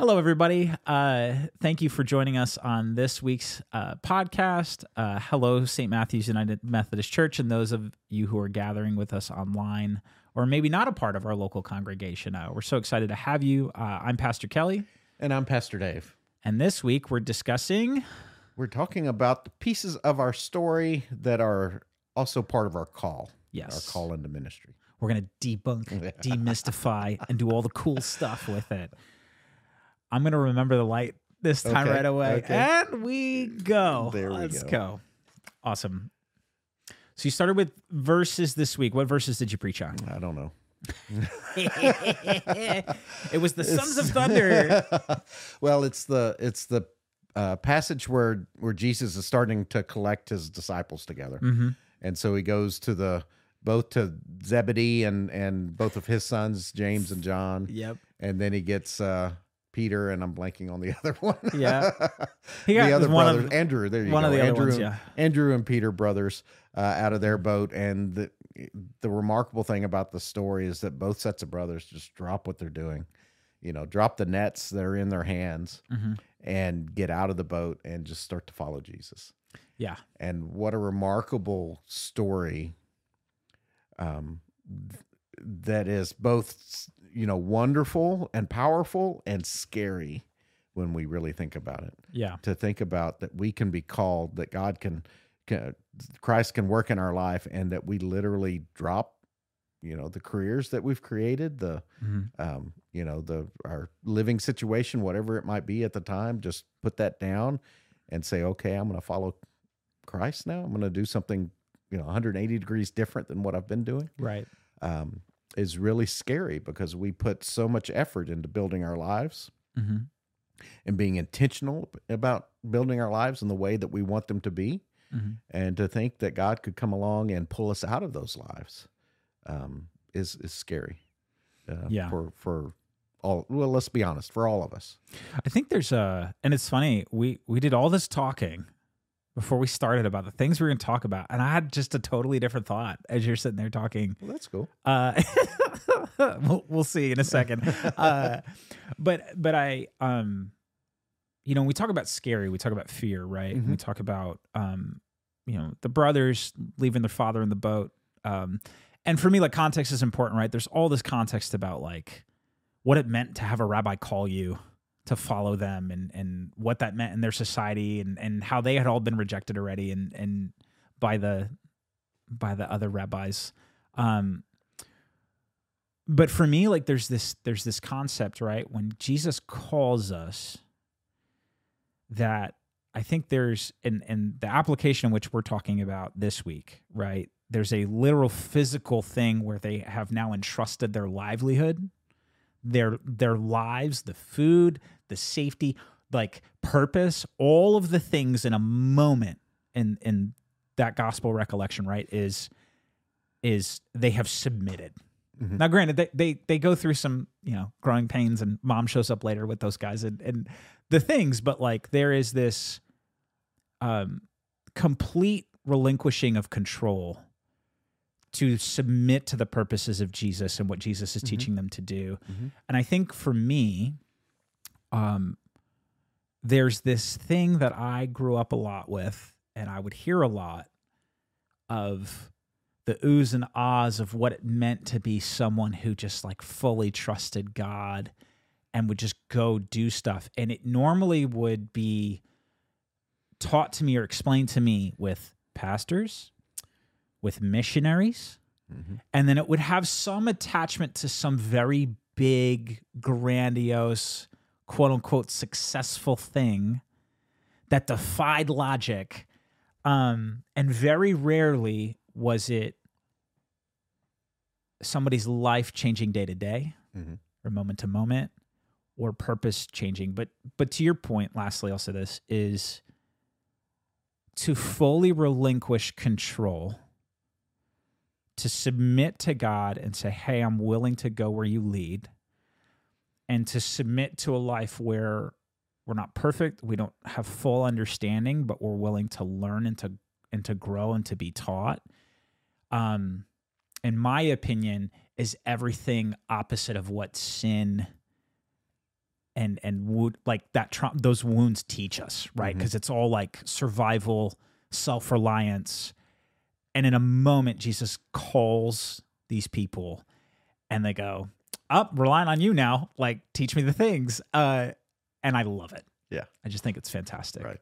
Hello, everybody. Uh, thank you for joining us on this week's uh, podcast. Uh, hello, St. Matthew's United Methodist Church, and those of you who are gathering with us online or maybe not a part of our local congregation. Uh, we're so excited to have you. Uh, I'm Pastor Kelly, And I'm Pastor Dave. and this week we're discussing. We're talking about the pieces of our story that are also part of our call. Yes. Our call into ministry. We're going to debunk, demystify, and do all the cool stuff with it. I'm going to remember the light this time Okay, right away. okay. And we go. There we Let's go. go. Awesome. So you started with verses this week. What verses did you preach on? I don't know. it was the Sons of Thunder. well, it's the it's the uh, passage where where Jesus is starting to collect his disciples together, Mhm. and so he goes to the both to Zebedee and and both of his sons James and John, Yep. and then he gets uh, Peter and I'm blanking on the other one. Yeah. He got the other one brothers, of- Andrew. There you one go. of the Andrew, ones, and- yeah. Andrew and Peter brothers uh, out of their boat, and the the remarkable thing about the story is that both sets of brothers just drop what they're doing, you know, drop the nets that are in their hands, Mhm. and get out of the boat and just start to follow Jesus. Yeah. And what a remarkable story um, th- that is both, you know, wonderful and powerful and scary when we really think about it. Yeah. To think about that we can be called, that God can, can Christ can work in our life, and that we literally drop, you know, the careers that we've created, the Mhm. um, you know, the our living situation, whatever it might be at the time, just put that down and say, okay, I'm going to follow Christ now. I'm going to do something, you know, 180 degrees different than what I've been doing. Right. Um, is really scary because we put so much effort into building our lives hmm and being intentional about building our lives in the way that we want them to be, hmm and to think that God could come along and pull us out of those lives um, is is scary. Uh, Yeah. For for all well, let's be honest, for all of us. I think there's a, and it's funny. We we did all this talking before we started about the things we are going to talk about, and I had just a totally different thought as you're sitting there talking. Well, that's cool. Uh, we'll, we'll see in a second. Uh, but but I um, you know, when we talk about scary, we talk about fear, right? We Mhm. talk about um, you know, the brothers leaving their father in the boat. Um, and for me, like context is important, right? There's all this context about like what it meant to have a rabbi call you to follow them and and what that meant in their society and and how they had all been rejected already and and by the by the other rabbis. Um but for me like there's this there's this concept right when jesus calls us that i think there's in in the application which we're talking about this week right there's a literal physical thing where they have now entrusted their livelihood their their lives the food the safety like purpose all of the things in a moment in in that gospel recollection right is is they have submitted Mhm. now granted they, they they go through some you know growing pains and mom shows up later with those guys and, and the things but like there is this um complete relinquishing of control to submit to the purposes of Jesus and what Jesus is Mhm. teaching them to do. Mhm. And I think for me, um, there's this thing that I grew up a lot with, and I would hear a lot of the oohs and ahs of what it meant to be someone who just like fully trusted God and would just go do stuff. And it normally would be taught to me or explained to me with pastors, with missionaries, Mhm. and then it would have some attachment to some very big, grandiose, quote unquote, successful thing that defied logic. Um, and very rarely was it somebody's life changing day to day Mhm. or moment to moment or purpose changing. But but to your point, lastly, I'll say this is to fully relinquish control to submit to God and say, Hey, I'm willing to go where you lead, and to submit to a life where we're not perfect, we don't have full understanding, but we're willing to learn and to and to grow and to be taught. Um, in my opinion, is everything opposite of what sin and and would like that tra- those wounds teach us right because it's all like survival self-reliance and in a moment jesus calls these people and they go up relying on you now like teach me the things uh and i love it Yeah. i just think it's fantastic Right.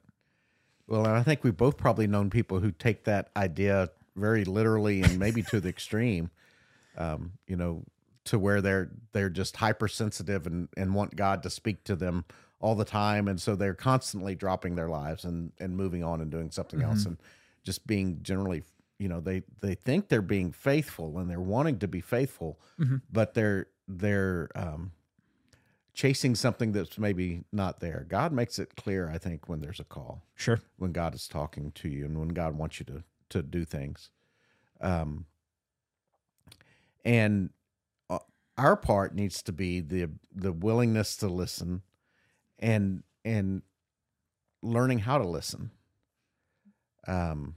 Well, and I think we've both probably known people who take that idea very literally and maybe to the extreme. Um, you know, to where they're they're just hypersensitive and and want God to speak to them all the time, and so they're constantly dropping their lives and and moving on and doing something else, and just being generally, you know, they they think they're being faithful and they're wanting to be faithful, but they're they're um, chasing something that's maybe not there. God makes it clear, I think, when there's a call sure when God is talking to you and when God wants you to to do things. Um, and uh, our part needs to be the the willingness to listen and and learning how to listen. Um,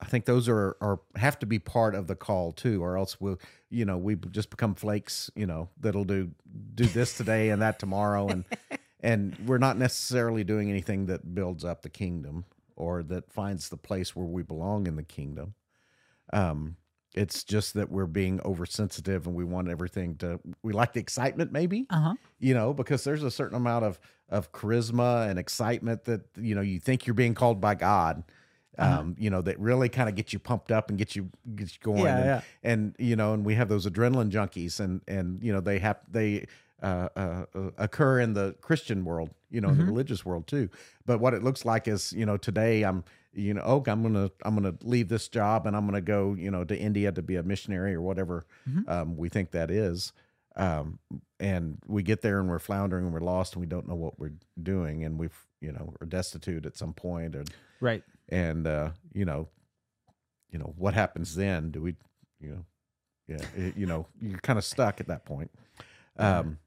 I think those are are have to be part of the call too, or else we'll you know we just become flakes. You know that'll do do this today and that tomorrow, and and we're not necessarily doing anything that builds up the kingdom or that finds the place where we belong in the kingdom. Um, it's just that we're being oversensitive and we want everything to. We like the excitement, maybe uh-huh you know, because there's a certain amount of of charisma and excitement that you know you think you're being called by God. Uh-huh. Um, you know, that really kind of get you pumped up and get you get you going. Yeah, and, yeah. and you know, and we have those adrenaline junkies, and and you know they have they uh, uh, uh, occur in the Christian world, you know, Mm-hmm. the religious world too. But what it looks like is, you know, today I'm, you know, oh, I'm gonna I'm gonna leave this job and I'm gonna go, you know, to India to be a missionary or whatever Mm-hmm. um, we think that is. Um, and we get there and we're floundering and we're lost and we don't know what we're doing and we've, you know, are destitute at some point and right and uh, you know, you know what happens then? Do we, you know, yeah, it- you know, you're kind of stuck at that point. Um,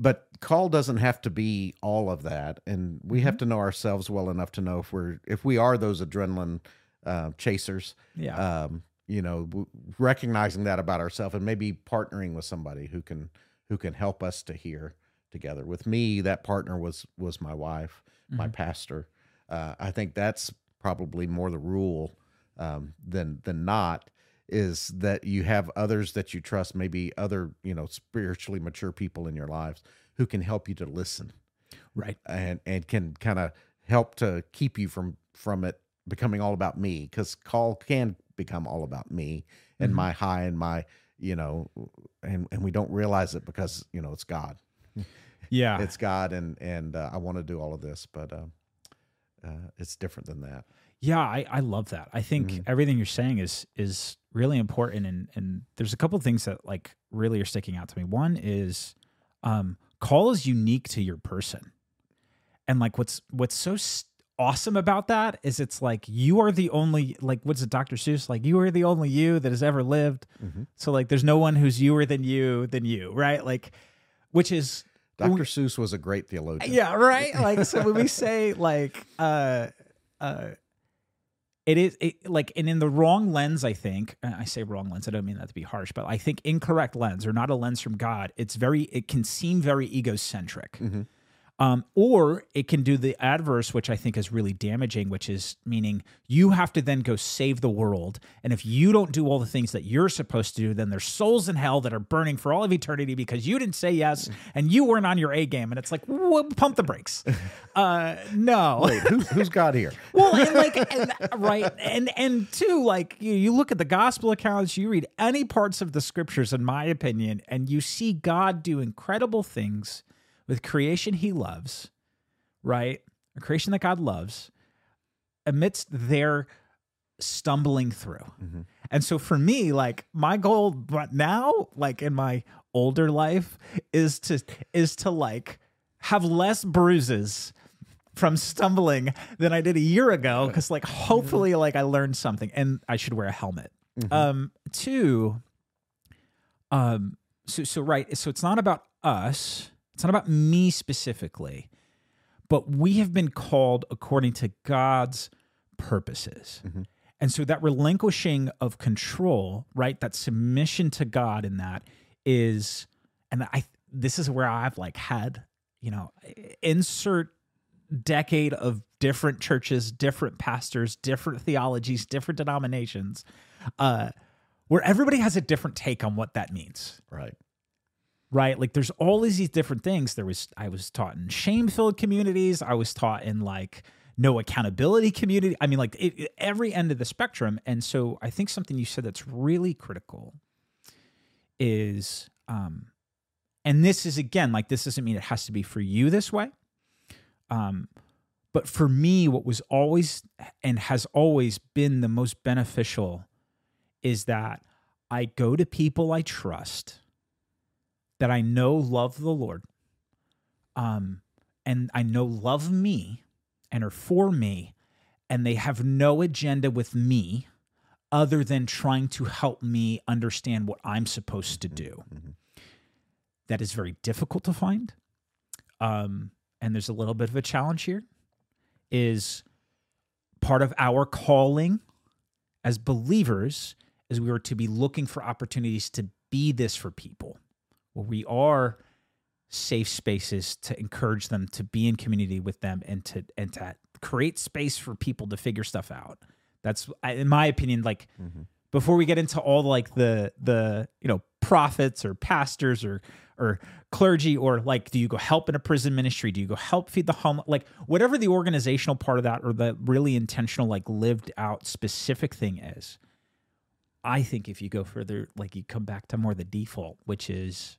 but call doesn't have to be all of that, and we have to know ourselves well enough to know if we're if we are those adrenaline uh, chasers. yeah Um, you know, w- recognizing that about ourselves and maybe partnering with somebody who can who can help us to hear together. With me, that partner was was my wife, my pastor. Uh, I think that's probably more the rule um, than than not. Is that you have others that you trust, maybe other you know spiritually mature people in your lives who can help you to listen. Right. And and can kind of help to keep you from from it becoming all about me because call can become all about me and my high and my you know and and we don't realize it because you know it's god. Yeah. It's god and and uh, i want to do all of this but uh, uh, it's different than that Yeah, I, I love that. I think Mm-hmm. everything you're saying is is really important and and there's a couple things that like really are sticking out to me. One is um call is unique to your person. And like what's what's so s- awesome about that is it's like you are the only like what's it Dr. Seuss like you are the only you that has ever lived. Mm-hmm. So like there's no one who's youer than you than you, right? Like which is dr seuss was a great theologian. Yeah, right. Like so when we say like uh uh it is it, like and in the wrong lens i think i say wrong lens i don't mean that to be harsh but i think incorrect lens or not a lens from god it's very it can seem very egocentric um, or it can do the adverse which i think is really damaging which is meaning you have to then go save the world. And if you don't do all the things that you're supposed to do then there's souls in hell that are burning for all of eternity because you didn't say yes and you weren't on your a game. And it's like pump the brakes. Uh no. Wait who, who's god here? Well, and like, and, right, and and two, like you, you look at the gospel accounts, you read any parts of the scriptures, in my opinion, and you see God do incredible things with creation He loves, right? A creation that God loves, amidst their stumbling through. And so for me, like my goal right now, like in my older life, is to is to like have less bruises from stumbling than I did a year ago because like hopefully like I learned something and I should wear a helmet. Um two um so so right so it's not about us it's not about me specifically but we have been called according to God's purposes. And so that relinquishing of control, right? That submission to God in that is and I this is where I've like had, you know, insert decade of different churches, different pastors, different theologies, different denominations, uh, where everybody has a different take on what that means. Right. Right. Like there's all these different things. There was, I was taught in shame filled communities. I was taught in like no accountability community. I mean, like it, it- every end of the spectrum. And so I think something you said that's really critical is, um, and this is again, like this doesn't mean it has to be for you this way. Um, but for me, what was always and has always been the most beneficial is that I go to people I trust that I know love the Lord, um, and I know love me and are for me, and they have no agenda with me other than trying to help me understand what I'm supposed to do. Mhm. That is very difficult to find. Um, and there's a little bit of a challenge here is part of our calling as believers is we are to be looking for opportunities to be this for people where we are safe spaces to encourage them to be in community with them and to and to create space for people to figure stuff out. That's in my opinion like Mhm. before we get into all like the the you know prophets or pastors or or clergy or like do you go help in a prison ministry? Do you go help feed the home like whatever the organizational part of that or the really intentional like lived out specific thing is i think if you go further like you come back to more the default which is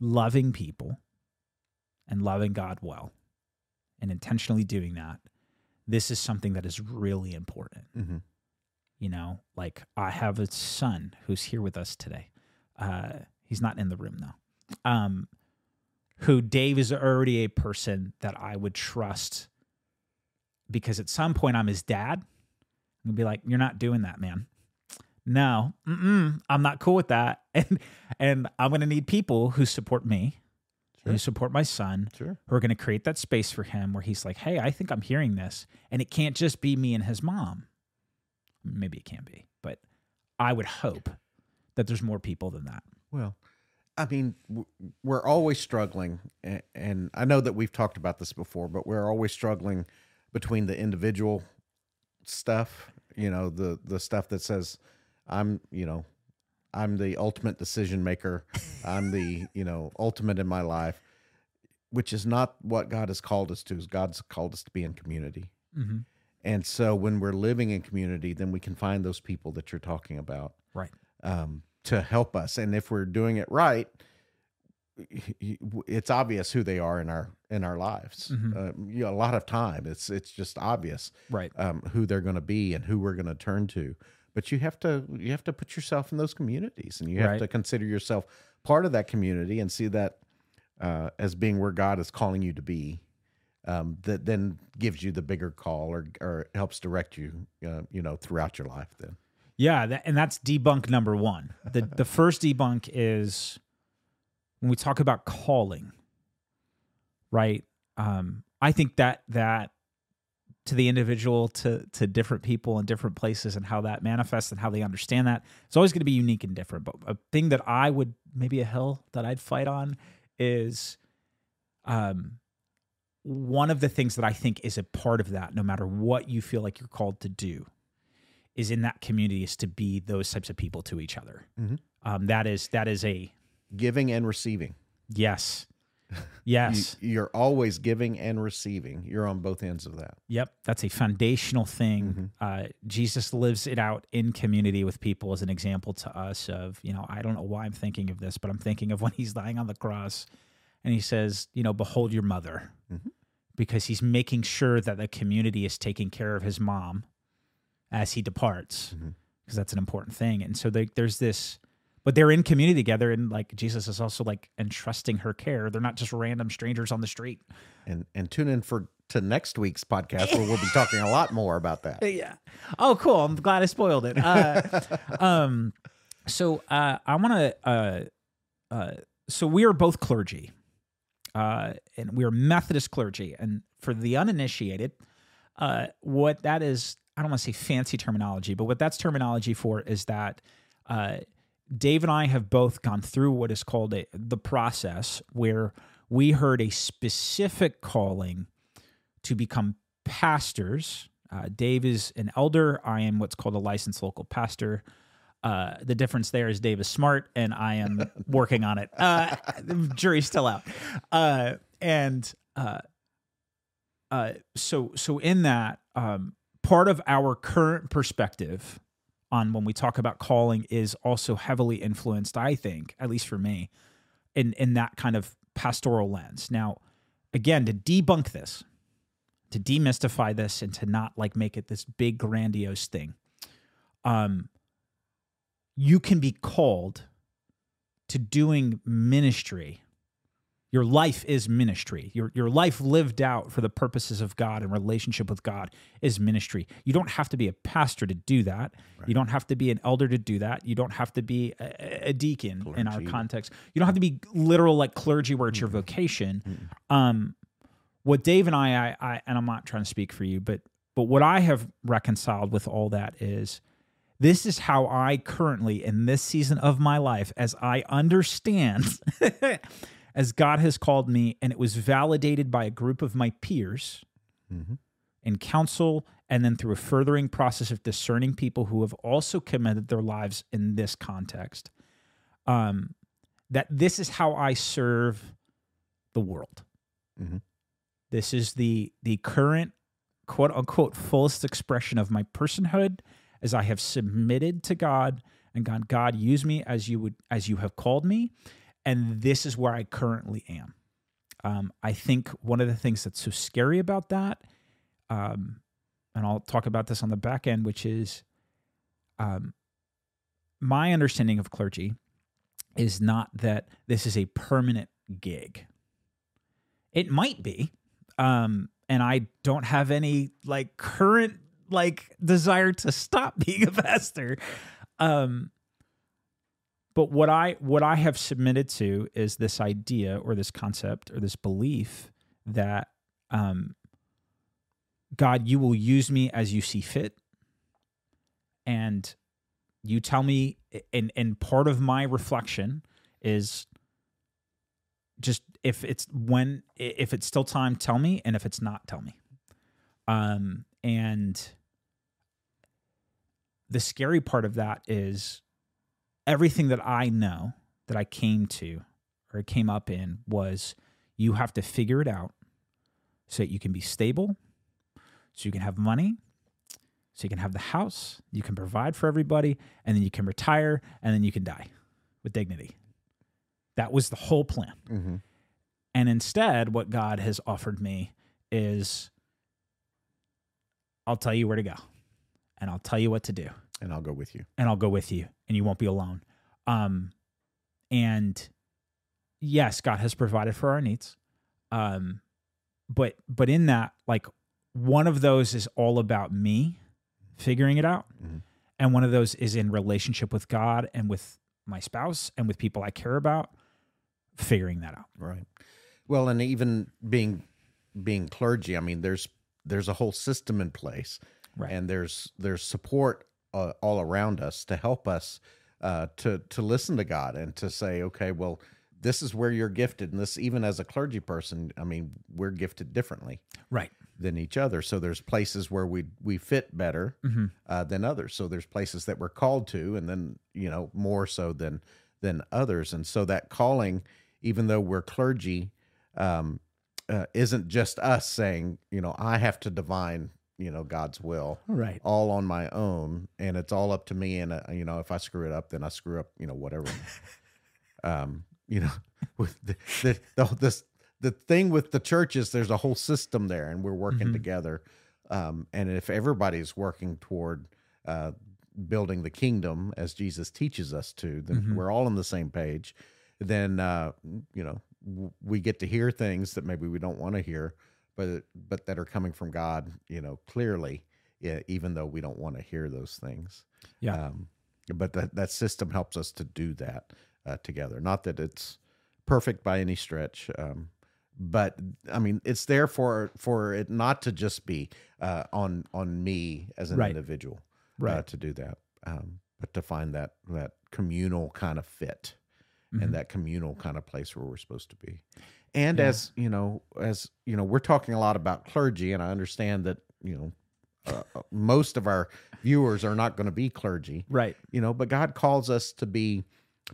loving people and loving god well and intentionally doing that this is something that is really important. Mhm. you know like i have a son who's here with us today. Uh he's not in the room though. Um who dave is already a person that i would trust because at some point i'm his dad. I'm gonna be like you're not doing that man. No mm-mm, i'm not cool with that. And and i'm gonna need people who support me who support my son Sure. who are going to create that space for him where he's like, hey, I think I'm hearing this. And it can't just be me and his mom. Maybe it can be, but I would hope that there's more people than that. Well, I mean, we're always struggling, and I know that we've talked about this before, but we're always struggling between the individual stuff, you know, the the stuff that says I'm, you know, I'm the ultimate decision maker, I'm the, you know, ultimate in my life, which is not what God has called us to. God's called us to be in community. Mm-hmm. And so when we're living in community, then we can find those people that you're talking about Right. um, to help us. And if we're doing it right, it's obvious who they are in our in our lives. Mhm. Um, you know, a lot of time, it's it's just obvious Right. um, who they're going to be and who we're going to turn to. But you have to you have to put yourself in those communities, and you have Right. to consider yourself part of that community and see that uh, as being where God is calling you to be. Um, that then gives you the bigger call or or helps direct you, uh, you know, throughout your life. Then. Yeah, that, and that's debunk number one. The the first debunk is when we talk about calling, right? Um, I think that that to the individual, to to different people in different places, and how that manifests and how they understand that, it's always going to be unique and different. But a thing that I would maybe a hill that I'd fight on is, um, one of the things that I think is a part of that, no matter what you feel like you're called to do, is in that community is to be those types of people to each other. Mhm. Um, that is that is a Giving and receiving. yes, yes, You, you're always giving and receiving. You're on both ends of that. yep. That's a foundational thing. Uh, Jesus lives it out in community with people as an example to us of you know I don't know why I'm thinking of this, but I'm thinking of when he's lying on the cross, and he says you know behold your mother, Mhm. because he's making sure that the community is taking care of his mom as he departs. Because that's an important thing. And so they, there's this, but they're in community together, and like Jesus is also like entrusting her care. They're not just random strangers on the street. And and tune in for to next week's podcast where we'll be talking a lot more about that. Yeah. Oh, cool. I'm glad I spoiled it. Uh, um, so uh, I want to. Uh, uh, so we are both clergy, uh, and we are Methodist clergy. And for the uninitiated, uh, what that is, I don't want to say fancy terminology, but what that's terminology for is that uh, Dave and I have both gone through what is called a, the process where we heard a specific calling to become pastors. Uh, Dave is an elder. I am what's called a licensed local pastor. Uh, the difference there is Dave is smart and I am working on it. Uh, the jury's still out. Uh, and uh, uh, so, so in that, um, part of our current perspective on when we talk about calling is also heavily influenced, I think, at least for me, in in that kind of pastoral lens. Now, again, to debunk this, to demystify this, and to not like make it this big grandiose thing, um, you can be called to doing ministry your life is ministry. Your your life lived out for the purposes of God and relationship with God is ministry. You don't have to be a pastor to do that. Right. You don't have to be an elder to do that. You don't have to be a, a deacon clergy. in our context. You don't have to be literal like clergy where it's your vocation. Um, what Dave and I, I, I, and I'm not trying to speak for you, but but what I have reconciled with all that is this is how I currently in this season of my life, as I understand. as God has called me, and it was validated by a group of my peers mm-hmm. in council, and then through a furthering process of discerning people who have also committed their lives in this context. Um, that this is how I serve the world. Mm-hmm. This is the the current quote unquote fullest expression of my personhood as I have submitted to God and God, God, use me as you would as you have called me and this is where I currently am. Um, I think one of the things that's so scary about that, um, and I'll talk about this on the back end, which is um, my understanding of clergy is not that this is a permanent gig. It might be, um, and I don't have any like current like desire to stop being a pastor. Um, but what I what I have submitted to is this idea or this concept or this belief that um, God, you will use me as you see fit, and you tell me. And and part of my reflection is just if it's when if it's still time, tell me, and if it's not, tell me. Um, and the scary part of that is everything that I know that I came to or came up in was you have to figure it out so that you can be stable, so you can have money, so you can have the house, you can provide for everybody, and then you can retire, and then you can die with dignity. That was the whole plan. Mm-hmm. And instead, what God has offered me is I'll tell you where to go, and I'll tell you what to do and I'll go with you. And I'll go with you, and you won't be alone. Um, and yes, God has provided for our needs. Um, but but in that, like one of those is all about me figuring it out, mm-hmm. and one of those is in relationship with God and with my spouse and with people I care about, figuring that out. Right. Well, and even being being clergy, I mean, there's there's a whole system in place, right. and there's there's support uh, all around us to help us uh, to to listen to God and to say, okay, well, this is where you're gifted, and this even as a clergy person, I mean, we're gifted differently, right, than each other. So there's places where we we fit better mm-hmm. uh, than others. So there's places that we're called to, and then you know more so than than others. And so that calling, even though we're clergy, um, uh, isn't just us saying, you know, I have to divine you know God's will, right? All on my own, and it's all up to me. And uh, you know, if I screw it up, then I screw up. You know, whatever. um, you know, with the the the, the the thing with the church is there's a whole system there, and we're working mm-hmm. together. Um, and if everybody's working toward uh, building the kingdom as Jesus teaches us to, then mm-hmm. we're all on the same page. Then uh, you know we get to hear things that maybe we don't want to hear but but that are coming from God, you know, clearly, even though we don't want to hear those things. Yeah. Um, but that that system helps us to do that uh, together. Not that it's perfect by any stretch, um, but I mean, it's there for for it not to just be uh, on on me as an right. individual, uh, right? to do that, um, but to find that that communal kind of fit Mhm. and that communal kind of place where we're supposed to be. And Yeah. as you know, as you know, we're talking a lot about clergy, and I understand that you know uh, uh, most of our viewers are not going to be clergy, Right. you know, but God calls us to be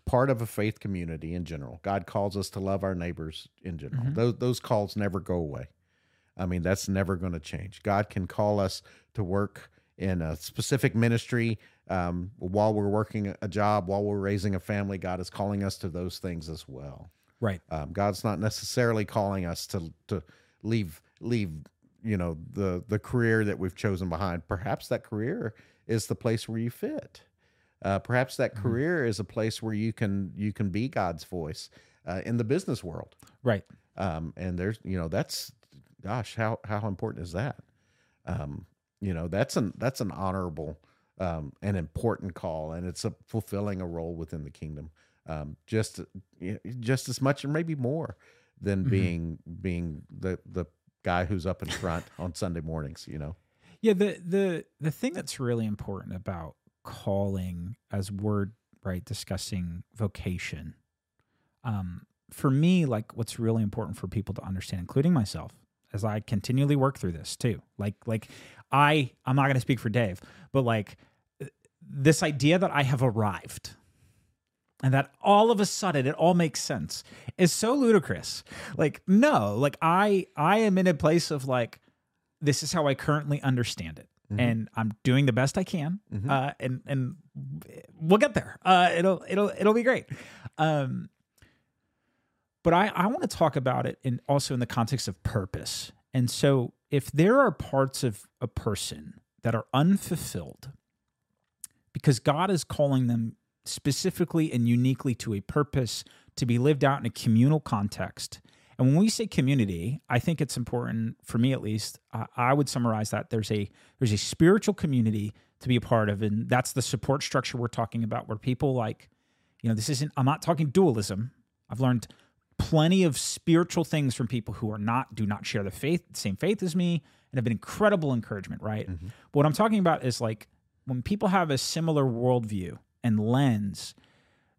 part of a faith community in general. God calls us to love our neighbors in general. Mhm. Those those calls never go away. I mean, that's never going to change. God can call us to work in a specific ministry um, while we're working a job, while we're raising a family. God is calling us to those things as well. Right. Um, God's not necessarily calling us to to leave leave you know the the career that we've chosen behind. Perhaps that career is the place where you fit. Uh, perhaps that Mhm. career is a place where you can you can be God's voice uh, in the business world. Right. Um, and there's you know that's gosh how how important is that? Um, you know that's an that's an honorable um, an important call, and it's a fulfilling a role within the kingdom. Um, just just as much and maybe more than Mhm. being being the the guy who's up in front on Sunday mornings. You know. Yeah, the the the thing that's really important about calling as we're right discussing vocation. Um for me like what's really important for people to understand including myself as I continually work through this too. Like like I I'm not going to speak for Dave, but like this idea that I have arrived and that all of a sudden it all makes sense is so ludicrous. Like no, like I I am in a place of like this is how I currently understand it. Mhm. And I'm doing the best I can, Mhm. uh, and and we'll get there. Uh, it'll it'll it'll be great. Um, but I I want to talk about it in also in the context of purpose. And so, if there are parts of a person that are unfulfilled, because God is calling them specifically and uniquely to a purpose to be lived out in a communal context. And when we say community, I think it's important for me at least. I I would summarize that there's a there's a spiritual community to be a part of, and that's the support structure we're talking about, where people like, you know, this isn't. I'm not talking dualism. I've learned plenty of spiritual things from people who are not do not share the faith same faith as me, and have been incredible encouragement. Right. Mhm. But what I'm talking about is like when people have a similar worldview and lens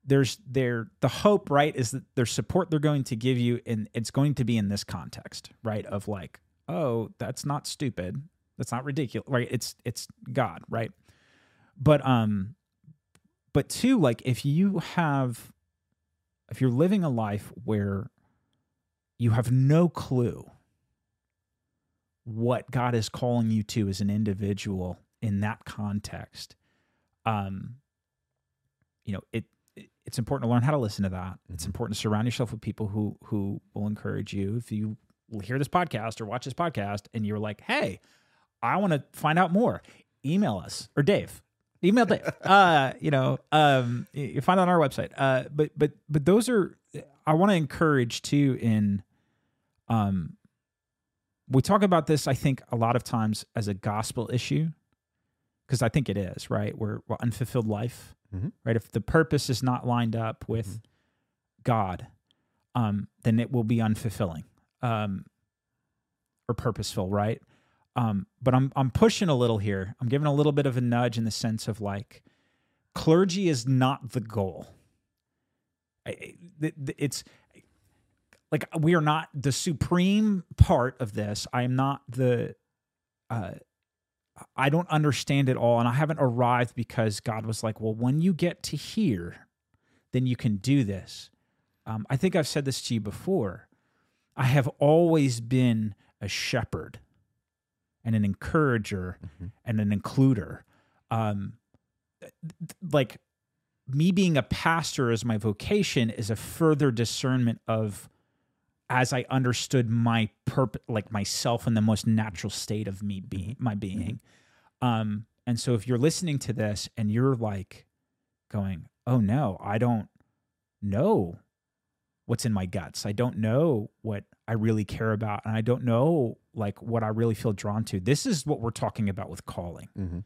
there's their the hope right is that their support they're going to give you and it's going to be in this context right of like oh that's not stupid. That's not ridiculous right? It's it's god right? But um but two like if you have if you're living a life where you have no clue what god is calling you to as an individual in that context um you know it it- it's important to learn how to listen to that. It's Mhm. important to surround yourself with people who who will encourage you. If you hear this podcast or watch this podcast and you're like hey i want to find out more email us or dave email dave uh you know um you you find it on our website. Uh but but but those are i want to encourage too in um we talk about this i think a lot of times as a gospel issue because i think it is right? We're, we're unfulfilled life Mhm. right? If the purpose is not lined up with Mhm. god um then it will be unfulfilling um or purposeful right? Um but i'm i'm pushing a little here. I'm giving a little bit of a nudge in the sense of like clergy is not the goal. I- I- th- th- it's like we are not the supreme part of this. I am not the uh i don't understand it all and i haven't arrived because god was like well when you get to here then you can do this. Um, i think i've said this to you before. I have always been a shepherd and an encourager Mhm. and an includer. Um th- like me being a pastor as my vocation is a further discernment of as I understood my purpose, like myself in the most natural state of me being, my being. Um, and so if you're listening to this and you're like going, oh no, I don't know what's in my guts. I don't know what I really care about. And I don't know like what I really feel drawn to. This is what we're talking about with calling Mhm.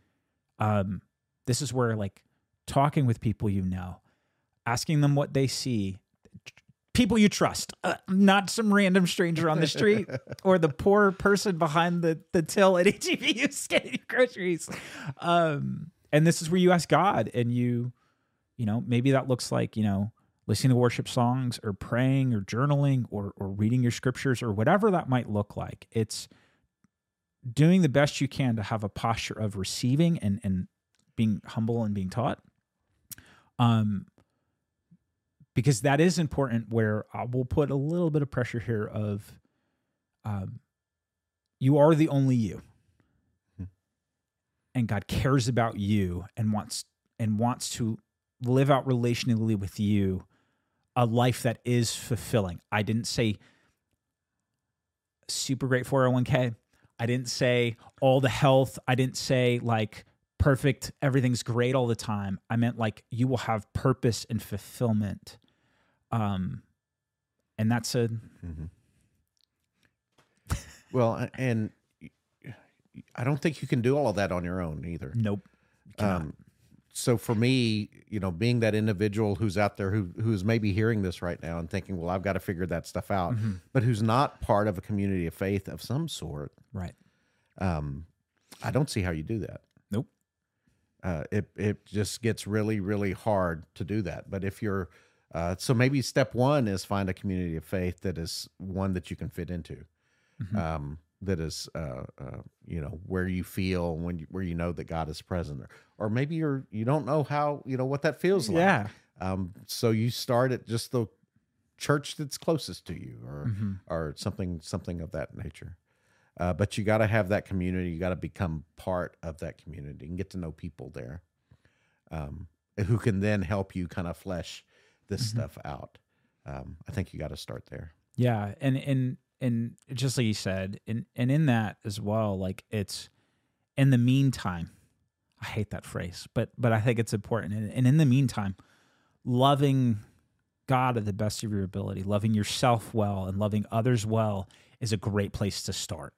um, this is where like talking with people you know, asking them what they see, people you trust, uh, not some random stranger on the street or the poor person behind the the till at HEB scanning groceries. Um, and this is where you ask God and you You know, maybe that looks like, you know, listening to worship songs or praying or journaling or or reading your scriptures or whatever that might look like. It's doing the best you can to have a posture of receiving and and being humble and being taught. Um because that is important where I will put a little bit of pressure here of um you are the only you. Hmm. And God cares about you and wants and wants to live out relationally with you a life that is fulfilling. I didn't say super great 401k. I didn't say all the health. I didn't say like perfect, everything's great all the time. I meant like you will have purpose and fulfillment. Um and that's a Mhm. Well, and I don't think you can do all of that on your own either. nope. Um, so for me, you know, being that individual who's out there who who's maybe hearing this right now and thinking, well, I've got to figure that stuff out, Mhm. but who's not part of a community of faith of some sort, Right. um, I don't see how you do that. Nope. Uh, it it just gets really really hard to do that. But if you're uh, so maybe step one is find a community of faith that is one that you can fit into, Mhm. um, that is uh, uh, you know where you feel when you, where you know that God is present, or, or maybe you're you don't know how you know what that feels like. yeah. Um, so you start at just the church that's closest to you, or Mhm. or something something of that nature. Uh, but you got to have that community. You got to become part of that community and get to know people there, um, who can then help you kind of flesh this Mhm. stuff out. Um, I think you got to start there. Yeah, and and and just like you said, and and in that as well, like it's in the meantime. I hate that phrase, but but I think it's important. And, and in the meantime, loving God at the best of your ability, loving yourself well, and loving others well is a great place to start.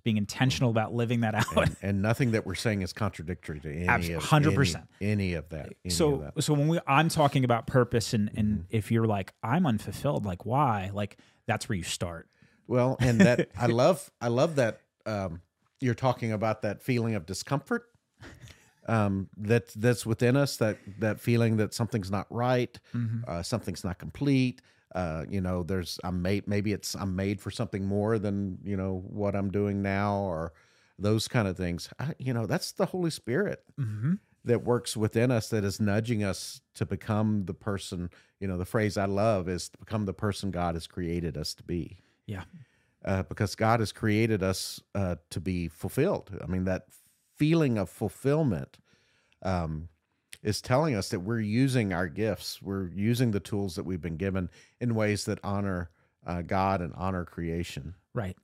It's being intentional about living that out. And, and nothing that we're saying is contradictory to any Abs- of 100%. any, any of that. any of so that. so when we I'm talking about purpose and and Mhm. if you're like I'm unfulfilled, like why? Like that's where you start. Well, and that I love I love that um, you're talking about that feeling of discomfort um, that that's within us that that feeling that something's not right, uh, something's not complete. Uh, you know, there's I'm made maybe it's I'm made for something more than you know what I'm doing now or those kind of things. I, you know, that's the Holy Spirit Mm-hmm. that works within us that is nudging us to become the person. You know, the phrase I love is to become the person God has created us to be Yeah. uh, because God has created us uh, to be fulfilled. I mean, that feeling of fulfillment um, is telling us that we're using our gifts, we're using the tools that we've been given in ways that honor uh, God and honor creation, Right.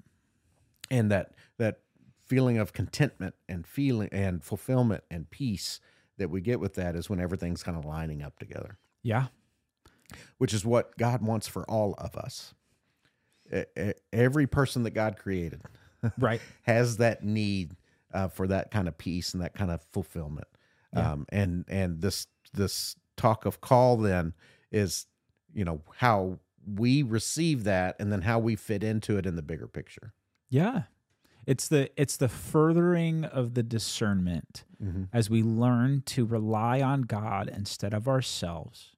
and that that feeling of contentment and feeling and fulfillment and peace that we get with that is when everything's kind of lining up together Yeah. which is what God wants for all of us. Every person that God created Right. has that need uh, for that kind of peace and that kind of fulfillment. Yeah. Um, and and this this talk of call then is you know how we receive that and then how we fit into it in the bigger picture. Yeah. It's the it's the furthering of the discernment Mm-hmm. as we learn to rely on God instead of ourselves,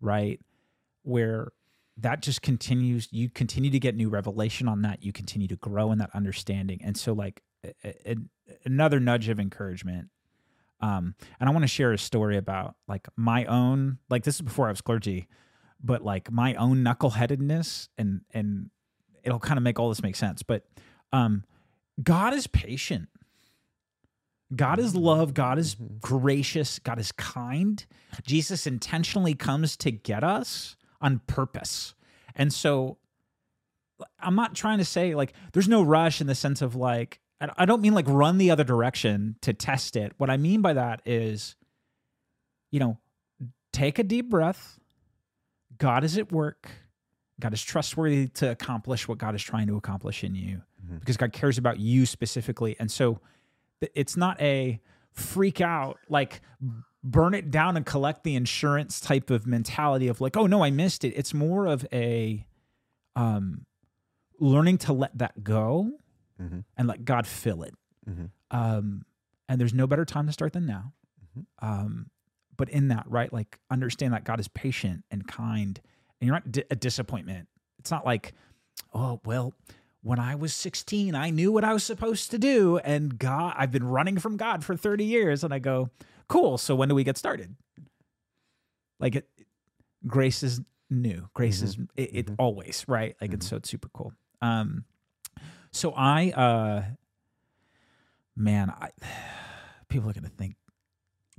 right? Where that just continues you continue to get new revelation on that, you continue to grow in that understanding. And so like a, a- another nudge of encouragement um and I want to share a story about like my own like this is before I was clergy, but like my own knuckleheadedness and and it'll kind of make all this make sense, but um God is patient. God is love. God is Mhm. gracious. God is kind. Jesus intentionally comes to get us on purpose. And so I'm not trying to say like there's no rush in the sense of like, I I don't mean like run the other direction to test it. What I mean by that is, you know, take a deep breath. God is at work. God is trustworthy to accomplish what God is trying to accomplish in you Mhm. because God cares about you specifically. And so it's not a freak out, like burn it down and collect the insurance type of mentality of like, oh no, I missed it. It's more of a um learning to let that go Mhm. and let God fill it. Mhm. Um and there's no better time to start than now. Mhm. Um but in that, right? Like understand that God is patient and kind and you're not di- a disappointment. It's not like, oh, well, when I was 16, I knew what I was supposed to do. And God, I've been running from God for 30 years. And I go, cool. So when do we get started? Like it, grace is new. Grace is it, it always, right? Like it's so it's super cool. Um, so I, uh, man, I, people are going to think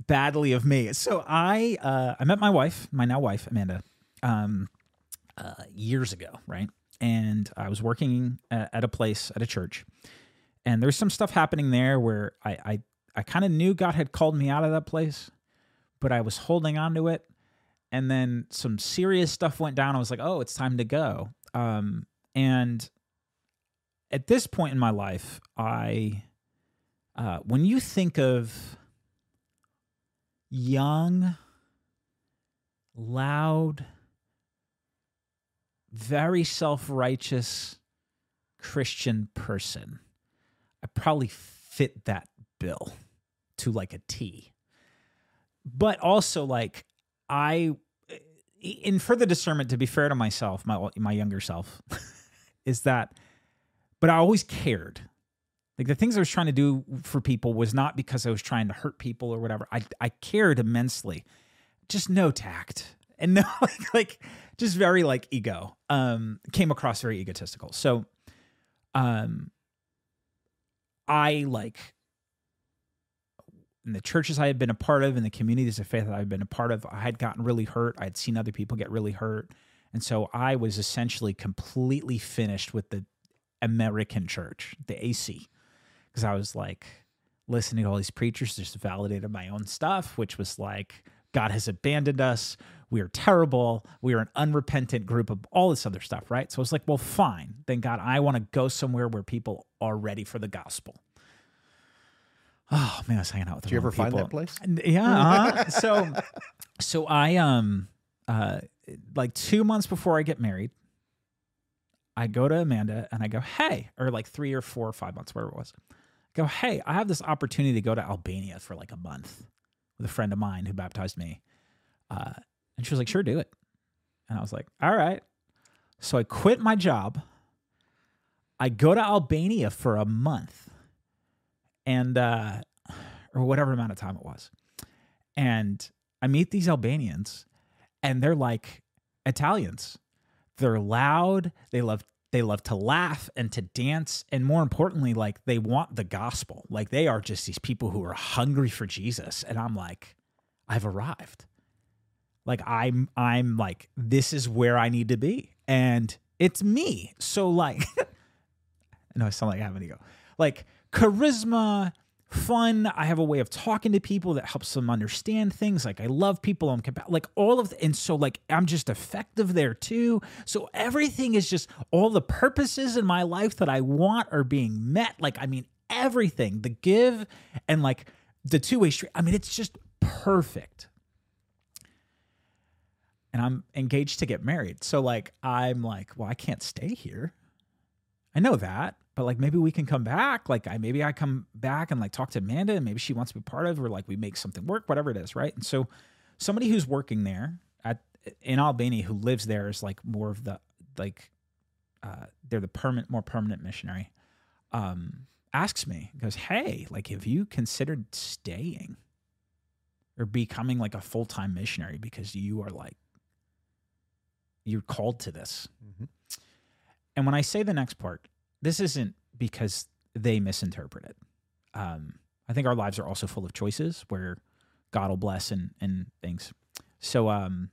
badly of me. So I, uh, I met my wife, my now wife, Amanda, um, uh, years ago, right? And I was working at, a place at a church, and there's some stuff happening there where I, I, I kind of knew God had called me out of that place, but I was holding on to it. And then some serious stuff went down. I was like, oh, it's time to go. Um, and at this point in my life, I, uh, when you think of young, loud, very self righteous Christian person, I probably fit that bill to like a T. But also, like, I, in further discernment, to be fair to myself, my my younger self, is that, but I always cared. Like the things I was trying to do for people was not because I was trying to hurt people or whatever. I I cared immensely, just no tact and no like, like just very like ego. Um, came across very egotistical. So, um, I like in the churches I had been a part of, in the communities of faith that I've been a part of, I had gotten really hurt. I had seen other people get really hurt. And so I was essentially completely finished with the American church, the AC, because I was like listening to all these preachers just validated my own stuff, which was like, God has abandoned us. We are terrible. We are an unrepentant group of all this other stuff, right? So it's like, well, fine. Then, God, I want to go somewhere where people are ready for the gospel. Oh man, I was hanging out with. Did you ever people. find that place? Yeah. Uh-huh. so, so I um uh like two months before I get married, I go to Amanda and I go, hey, or like three or four or five months, whatever it was. I go, hey, I have this opportunity to go to Albania for like a month with a friend of mine who baptized me. Uh, and she was like, sure, do it. And I was like, all right. So I quit my job. I go to Albania for a month and, uh, or whatever amount of time it was. And I meet these Albanians and they're like Italians. They're loud. They love they love to laugh and to dance and more importantly like they want the gospel. Like they are just these people who are hungry for Jesus and I'm like I've arrived. Like I'm I'm like this is where I need to be and it's me. So like I know I sound like I have an ego. Like charisma, fun. I have a way of talking to people that helps them understand things. Like I love people. I'm compa- like all of, the, and so like I'm just effective there too. So everything is just all the purposes in my life that I want are being met. Like I mean everything, the give and like the two way street. I mean it's just perfect. And I'm engaged to get married. So like I'm like, well, I can't stay here. I know that, but like maybe we can come back. Like I maybe I come back and like talk to Amanda and maybe she wants to be part of or like we make something work, whatever it is, right? And so somebody who's working there at in Albania who lives there is like more of the like uh they're the permanent more permanent missionary. Um asks me, goes, Hey, like have you considered staying or becoming like a full time missionary because you are like you're called to this. Mhm. And when I say the next part, this isn't because they misinterpret it. Um, I think our lives are also full of choices where God will bless and and things. So um,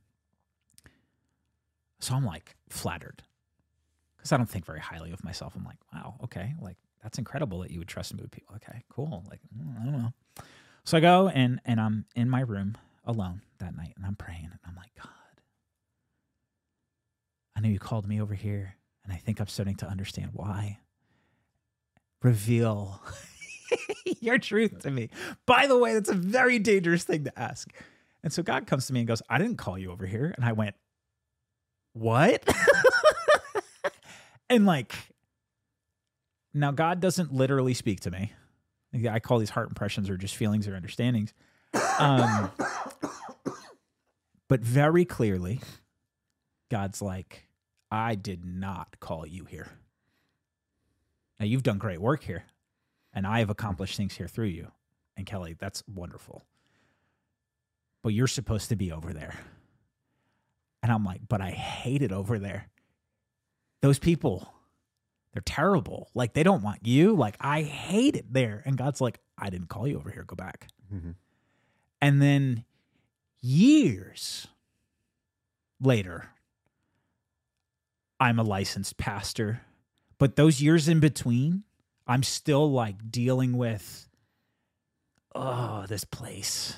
so I'm like flattered because I don't think very highly of myself. I'm like, wow, okay, like that's incredible that you would trust me with people. Okay, cool. Like mm, I don't know. So I go and and I'm in my room alone that night and I'm praying and I'm like, God, I know you called me over here and I think I'm starting to understand why. Reveal your truth to me. By the way, that's a very dangerous thing to ask. And so God comes to me and goes, I didn't call you over here. And I went, What? and like, now God doesn't literally speak to me. I call these heart impressions or just feelings or understandings. Um, But very clearly, God's like, I did not call you here. Now, you've done great work here, and I have accomplished things here through you. And Kelly, that's wonderful. But you're supposed to be over there. And I'm like, but I hate it over there. Those people, they're terrible. Like, they don't want you. Like, I hate it there. And God's like, I didn't call you over here. Go back. Mhm. And then years later, I'm a licensed pastor. But those years in between, I'm still like dealing with, oh, this place.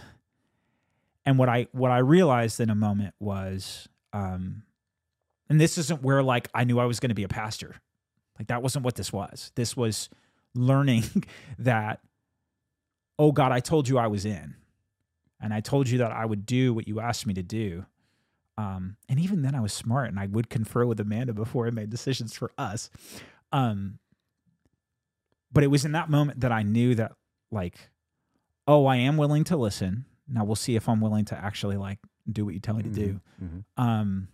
And what I what I realized in a moment was, um, and this isn't where like I knew I was going to be a pastor. Like that wasn't what this was. This was learning that, oh God, I told you I was in and I told you that I would do what you asked me to do. Um, and even then, I was smart, and I would confer with Amanda before I made decisions for us. Um, but it was in that moment that I knew that, like, oh, I am willing to listen. Now we'll see if I'm willing to actually like do what you tell me to do. Mhm. Um,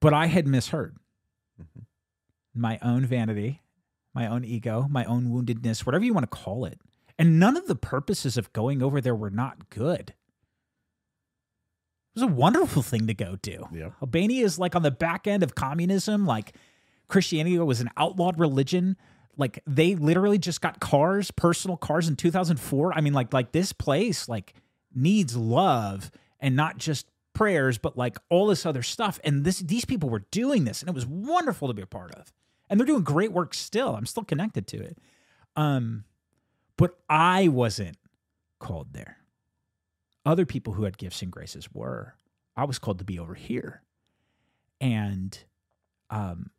but I had misheard Mhm. my own vanity, my own ego, my own woundedness, whatever you want to call it. And none of the purposes of going over there were not good. Was a wonderful thing to go do. Yeah. Albania is like on the back end of communism. Like Christianity was an outlawed religion. Like they literally just got cars, personal cars in 2004. I mean, like like this place like needs love and not just prayers, but like all this other stuff. And this these people were doing this, and it was wonderful to be a part of. And they're doing great work still. I'm still connected to it. Um, but I wasn't called there. Other people who had gifts and graces were. I was called to be over here. And um,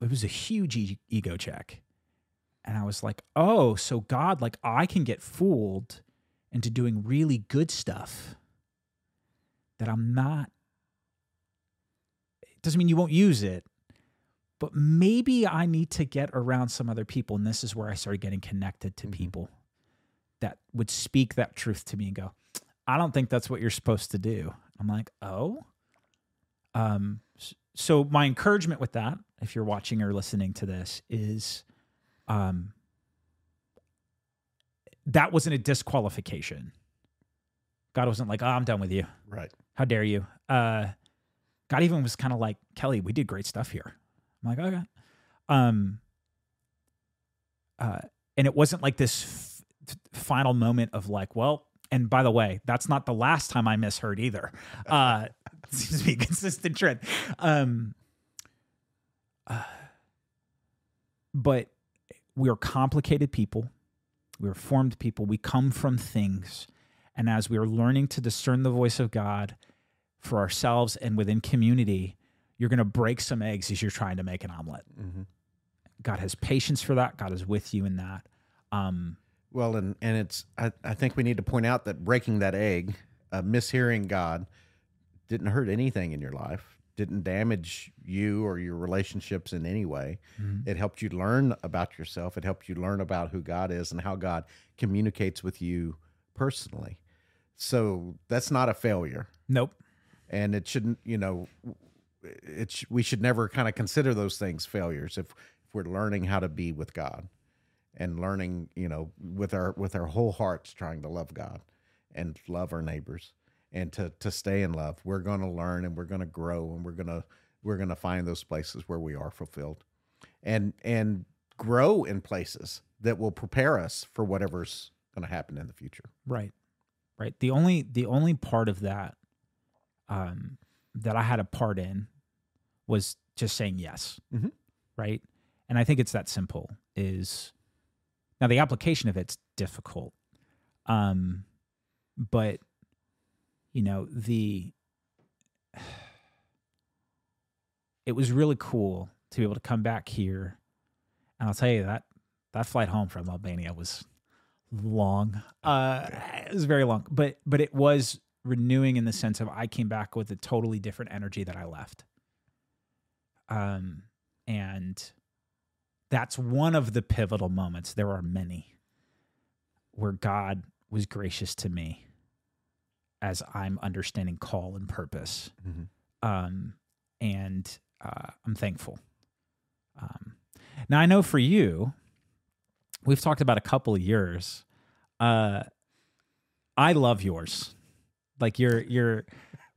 it was a huge e- ego check. And I was like, oh, so God, like I can get fooled into doing really good stuff that I'm not. It doesn't mean you won't use it, but maybe I need to get around some other people. And this is where I started getting connected to Mhm. people that would speak that truth to me and go, I don't think that's what you're supposed to do. I'm like, oh. Um, so my encouragement with that, if you're watching or listening to this, is um that wasn't a disqualification. God wasn't like, oh, I'm done with you. Right. How dare you? Uh, God even was kind of like, Kelly, we did great stuff here. I'm like, okay. Um, uh, and it wasn't like this f- final moment of like, well, and by the way, that's not the last time I misheard either. Uh, seems to be a consistent trend. Um, uh, but we are complicated people. We are formed people. We come from things. And as we are learning to discern the voice of God for ourselves and within community, you're going to break some eggs as you're trying to make an omelet. Mhm. God has patience for that. God is with you in that. Um, Well, and and it's I, I think we need to point out that breaking that egg, uh, mishearing God, didn't hurt anything in your life, didn't damage you or your relationships in any way. Mhm. It helped you learn about yourself. It helped you learn about who God is and how God communicates with you personally. So that's not a failure, nope. and it shouldn't. You know, it's we should never kind of consider those things failures if if we're learning how to be with God and learning, you know, with our with our whole hearts trying to love God and love our neighbors and to to stay in love. We're going to learn and we're going to grow and we're going to we're going to find those places where we are fulfilled. And and grow in places that will prepare us for whatever's going to happen in the future. Right. Right. The only the only part of that um that I had a part in was just saying yes. Mhm. Right. And I think it's that simple is now the application of it's difficult. Um but you know, the it was really cool to be able to come back here. And I'll tell you that that flight home from Albania was long. Uh, it was very long, but but it was renewing in the sense of I came back with a totally different energy that I left. Um, and that's one of the pivotal moments. There are many where God was gracious to me. as I'm understanding call and purpose. Mhm. Um, and uh, I'm thankful. Um, now I know for you, we've talked about a couple of years. Uh, I love yours. Like you're you're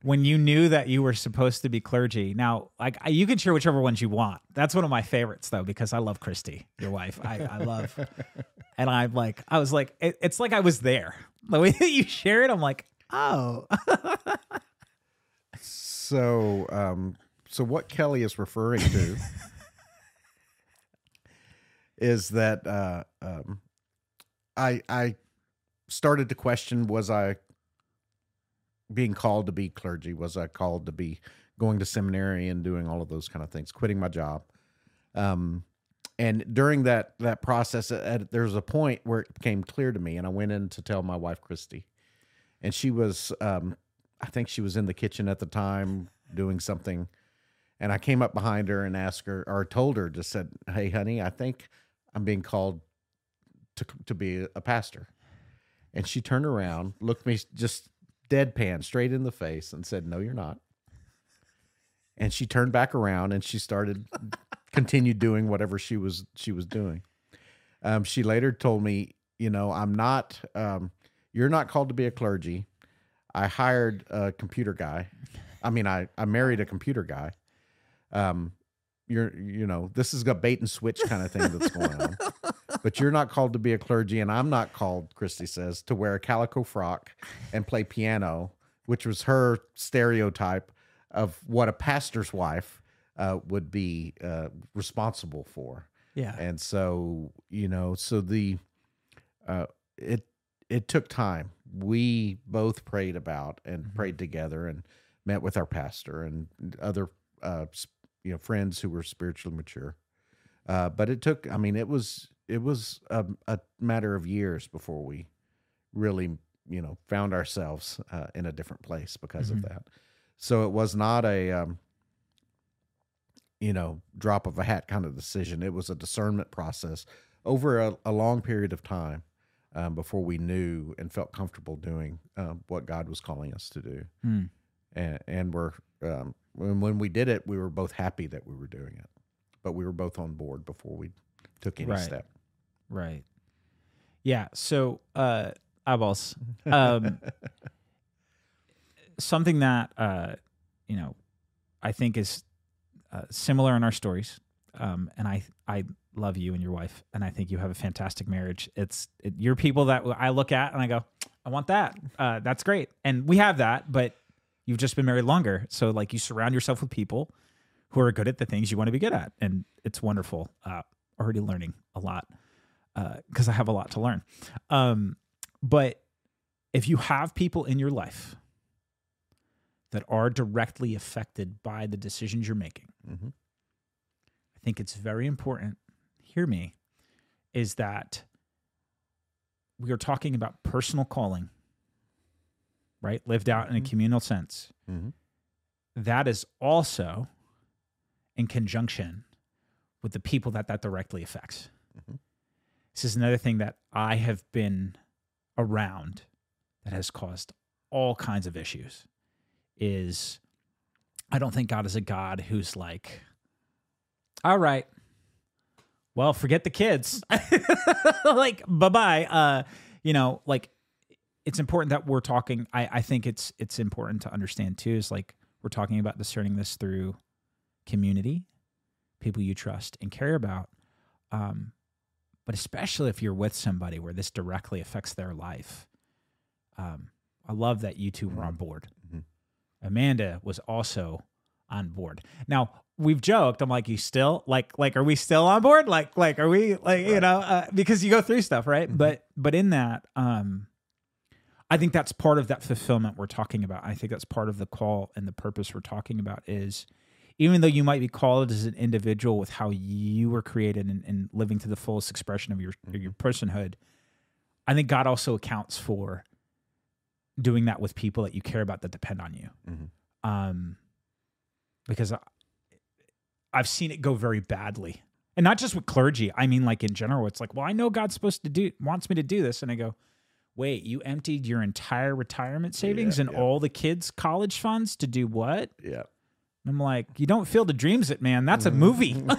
when you knew that you were supposed to be clergy. Now, like you can share whichever ones you want. That's one of my favorites though because I love Christy, your wife. I, I love, and I'm like I was like it, it's like I was there. The way that you share it, I'm like oh. So, um, so what Kelly is referring to is that uh, um, I I started to question: Was I being called to be clergy? Was I called to be going to seminary and doing all of those kind of things? Quitting my job. Um, and during that that process, at, there was a point where it became clear to me, and I went in to tell my wife Christy, and she was um, I think she was in the kitchen at the time doing something. And I came up behind her and asked her or told her, just said, Hey, honey, I think I'm being called to, to be a pastor. And she turned around, looked me just deadpan straight in the face and said, No, you're not. And she turned back around and she started continued doing whatever she was she was doing. Um, she later told me, you know, I'm not um, you're not called to be a clergy. I hired a computer guy. I mean, I, I married a computer guy. Um, you're, you know, this is a bait and switch kind of thing that's going on. But you're not called to be a clergy, and I'm not called, Christy says, to wear a calico frock and play piano, which was her stereotype of what a pastor's wife uh, would be uh, responsible for. Yeah. And so, you know, so the uh it it took time. We both prayed about and Mhm. prayed together and met with our pastor and other uh you know friends who were spiritually mature. Uh but it took I mean it was it was a, a matter of years before we really, you know, found ourselves uh, in a different place because Mhm. of that. So it was not a um you know, drop of a hat kind of decision. It was a discernment process over a, a long period of time um, before we knew and felt comfortable doing um, what God was calling us to do. Hmm. And, and we're, um, when, when we did it, we were both happy that we were doing it, but we were both on board before we took any Right. step. Right. Yeah. So, uh, eyeballs. Um, something that uh, you know, I think is uh, similar in our stories. Um, and I, I love you and your wife, and I think you have a fantastic marriage. It's it, you're people that I look at and I go, I want that. Uh, that's great, and we have that. But you've just been married longer, so like you surround yourself with people who are good at the things you want to be good at, and it's wonderful. Uh, already learning a lot because I have a lot to learn. Um, but if you have people in your life that are directly affected by the decisions you're making, Mhm. I think it's very important. Hear me, is that we are talking about personal calling, right? Lived out in a Mhm. communal sense. Mhm. That is also in conjunction with the people that that directly affects. Mhm. This is another thing that I have been around that has caused all kinds of issues. Is I don't think God is a God who's like, all right, well, forget the kids. like, bye bye. Uh, you know, like it's important that we're talking. I, I think it's it's important to understand too, is like we're talking about discerning this through community, people you trust and care about. Um, but especially if you're with somebody where this directly affects their life. Um, I love that you two were on board. Mhm. Amanda was also on board. Now we've joked. I'm like, you still like like are we still on board? Like like are we like you know uh, because you go through stuff right? Mhm. But but in that, um, I think that's part of that fulfillment we're talking about. I think that's part of the call and the purpose we're talking about is even though you might be called as an individual with how you were created and, and living to the fullest expression of your your personhood, I think God also accounts for doing that with people that you care about that depend on you. Mhm. Um, because I, I've seen it go very badly, and not just with clergy. I mean, like in general, it's like, well, I know God's supposed to do wants me to do this, and I go, wait, you emptied your entire retirement savings and yeah. all the kids' college funds to do what? Yeah. And I'm like, you don't feel the dreams it, man. That's a mm. movie.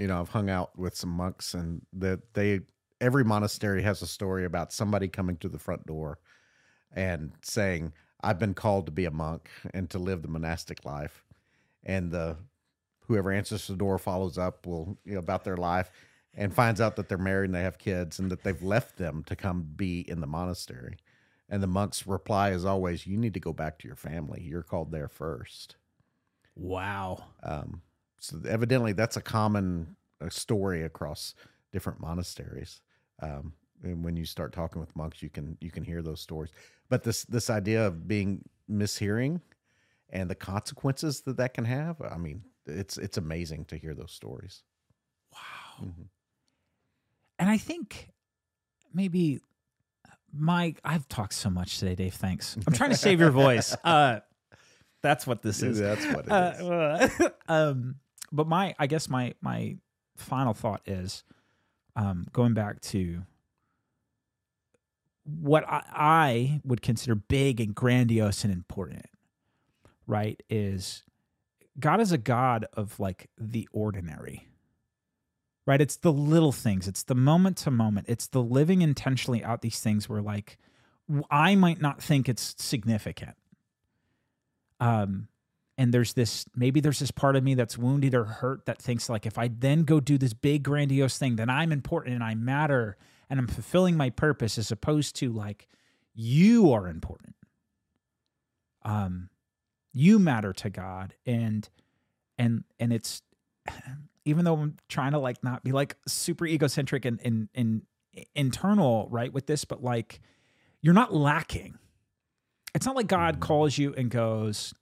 You know, I've hung out with some monks and that they every monastery has a story about somebody coming to the front door and saying, I've been called to be a monk and to live the monastic life. And the whoever answers the door follows up will you know about their life and finds out that they're married and they have kids and that they've left them to come be in the monastery. And the monk's reply is always, You need to go back to your family. You're called there first. wow. Um, so evidently, that's a common uh, story across different monasteries. Um, and when you start talking with monks, you can you can hear those stories. But this this idea of being mishearing and the consequences that that can have, I mean, it's it's amazing to hear those stories. Wow. Mhm. And I think maybe my I've talked so much today, Dave. Thanks. I'm trying to save your voice. Uh, that's what this is. That's what it is. Uh, um, but my, I guess my my final thought is, um, going back to what I, I would consider big and grandiose and important, right? Is God is a God of like the ordinary, right? It's the little things, it's the moment to moment, it's the living intentionally out these things where like I might not think it's significant. Um, and there's this maybe there's this part of me that's wounded or hurt that thinks like if I then go do this big grandiose thing, then I'm important and I matter and I'm fulfilling my purpose as opposed to like you are important. Um, you matter to God and and and it's even though I'm trying to like not be like super egocentric and and, and internal right with this, but like you're not lacking. It's not like God mm. calls you and goes,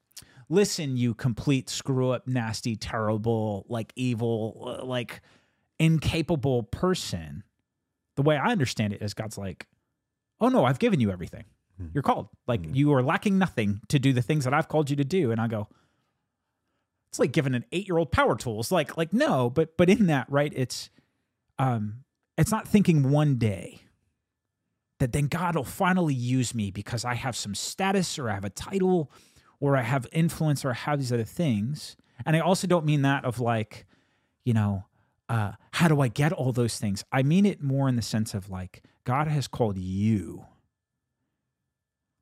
"Listen, you complete screw up, nasty, terrible, like evil, uh, like incapable person." The way I understand it is God's like, "Oh no, I've given you everything. Hmm. You're called. Like hmm. you are lacking nothing to do the things that I've called you to do." And I go, it's like giving an eight-year-old power tools. Like, like no, but but in that, right? It's um, it's not thinking one day that then God will finally use me because I have some status or I have a title or I have influence or I have these other things. And I also don't mean that of like, you know, uh, how do I get all those things? I mean it more in the sense of like, God has called you.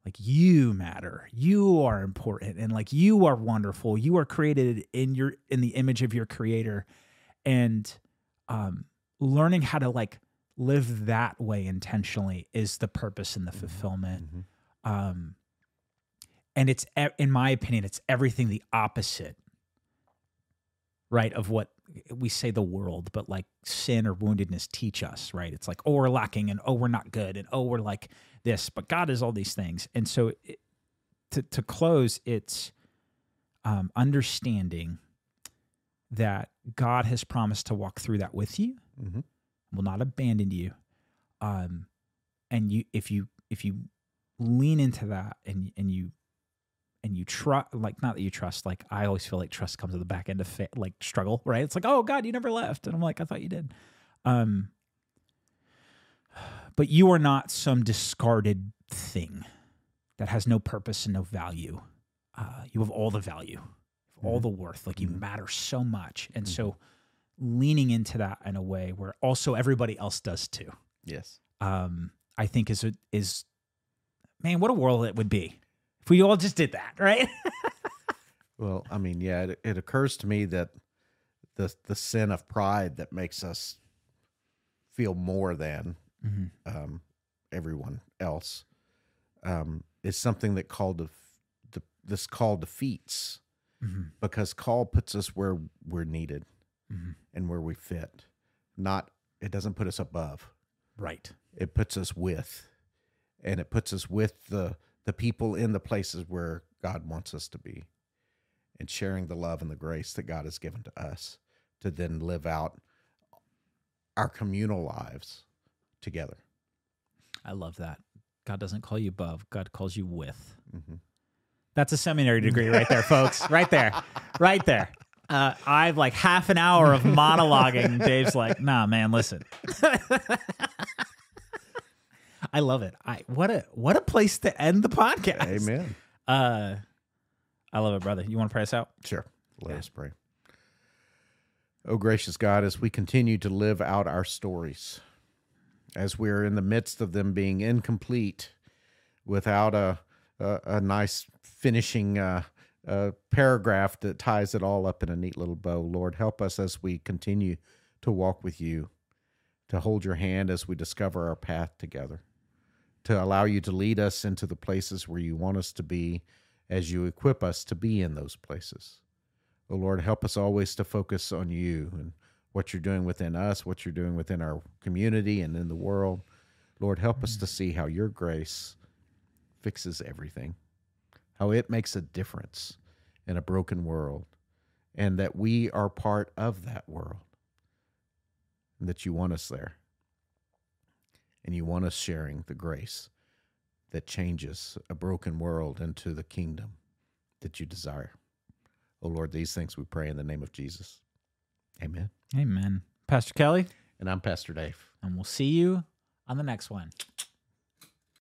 Like you matter. You are important and like you are wonderful. You are created in your in the image of your creator. And um learning how to like live that way intentionally is the purpose and the fulfillment. Mhm. Um, and it's, in my opinion, it's everything the opposite, right? Of what we say the world, but like sin or woundedness teach us, right? It's like, oh, we're lacking and oh, we're not good and oh, we're like this, but God is all these things. And so it, to, to close, it's um, understanding that God has promised to walk through that with you Mhm. will not abandon you um and you if you if you lean into that and and you and you trust like not that you trust like i always feel like trust comes at the back end of fa- like struggle right it's like oh god you never left and i'm like i thought you did um but you are not some discarded thing that has no purpose and no value uh you have all the value all Mhm. the worth like you Mhm. matter so much and Mhm. so leaning into that in a way where also everybody else does too Yes. um, I think is is man, what a world it would be if we all just did that, right? Well, I mean, yeah, it, it occurs to me that the the sin of pride that makes us feel more than Mhm. um, everyone else um, is something that call def- de- this call defeats Mhm. because call puts us where we're needed Mhm. and where we fit. Not it doesn't put us above. Right. It puts us with, and it puts us with the the people in the places where God wants us to be, and sharing the love and the grace that God has given to us to then live out our communal lives together. I love that. God doesn't call you above, God calls you with. Mhm. That's a seminary degree right there, folks. Right there. Right there. Uh, I've like half an hour of monologuing. Dave's like, nah, man, listen. I love it. I what a what a place to end the podcast. Amen. Uh, I love it, brother. You want to pray us out? Sure. Let Yeah. us pray. Oh, gracious God, as we continue to live out our stories, as we're in the midst of them being incomplete without a, a, a nice finishing uh, uh, paragraph that ties it all up in a neat little bow, Lord, help us as we continue to walk with you, to hold your hand as we discover our path together, to allow you to lead us into the places where you want us to be as you equip us to be in those places. Oh Lord, help us always to focus on you and what you're doing within us, what you're doing within our community and in the world. Lord, help us to mm. see how your grace fixes everything, how it makes a difference in a broken world, and that we are part of that world, and that you want us there. And you want us sharing the grace that changes a broken world into the kingdom that you desire. Oh Lord, these things we pray in the name of Jesus. Amen. Amen. Pastor Kelly, And I'm Pastor Dave. and we'll see you on the next one.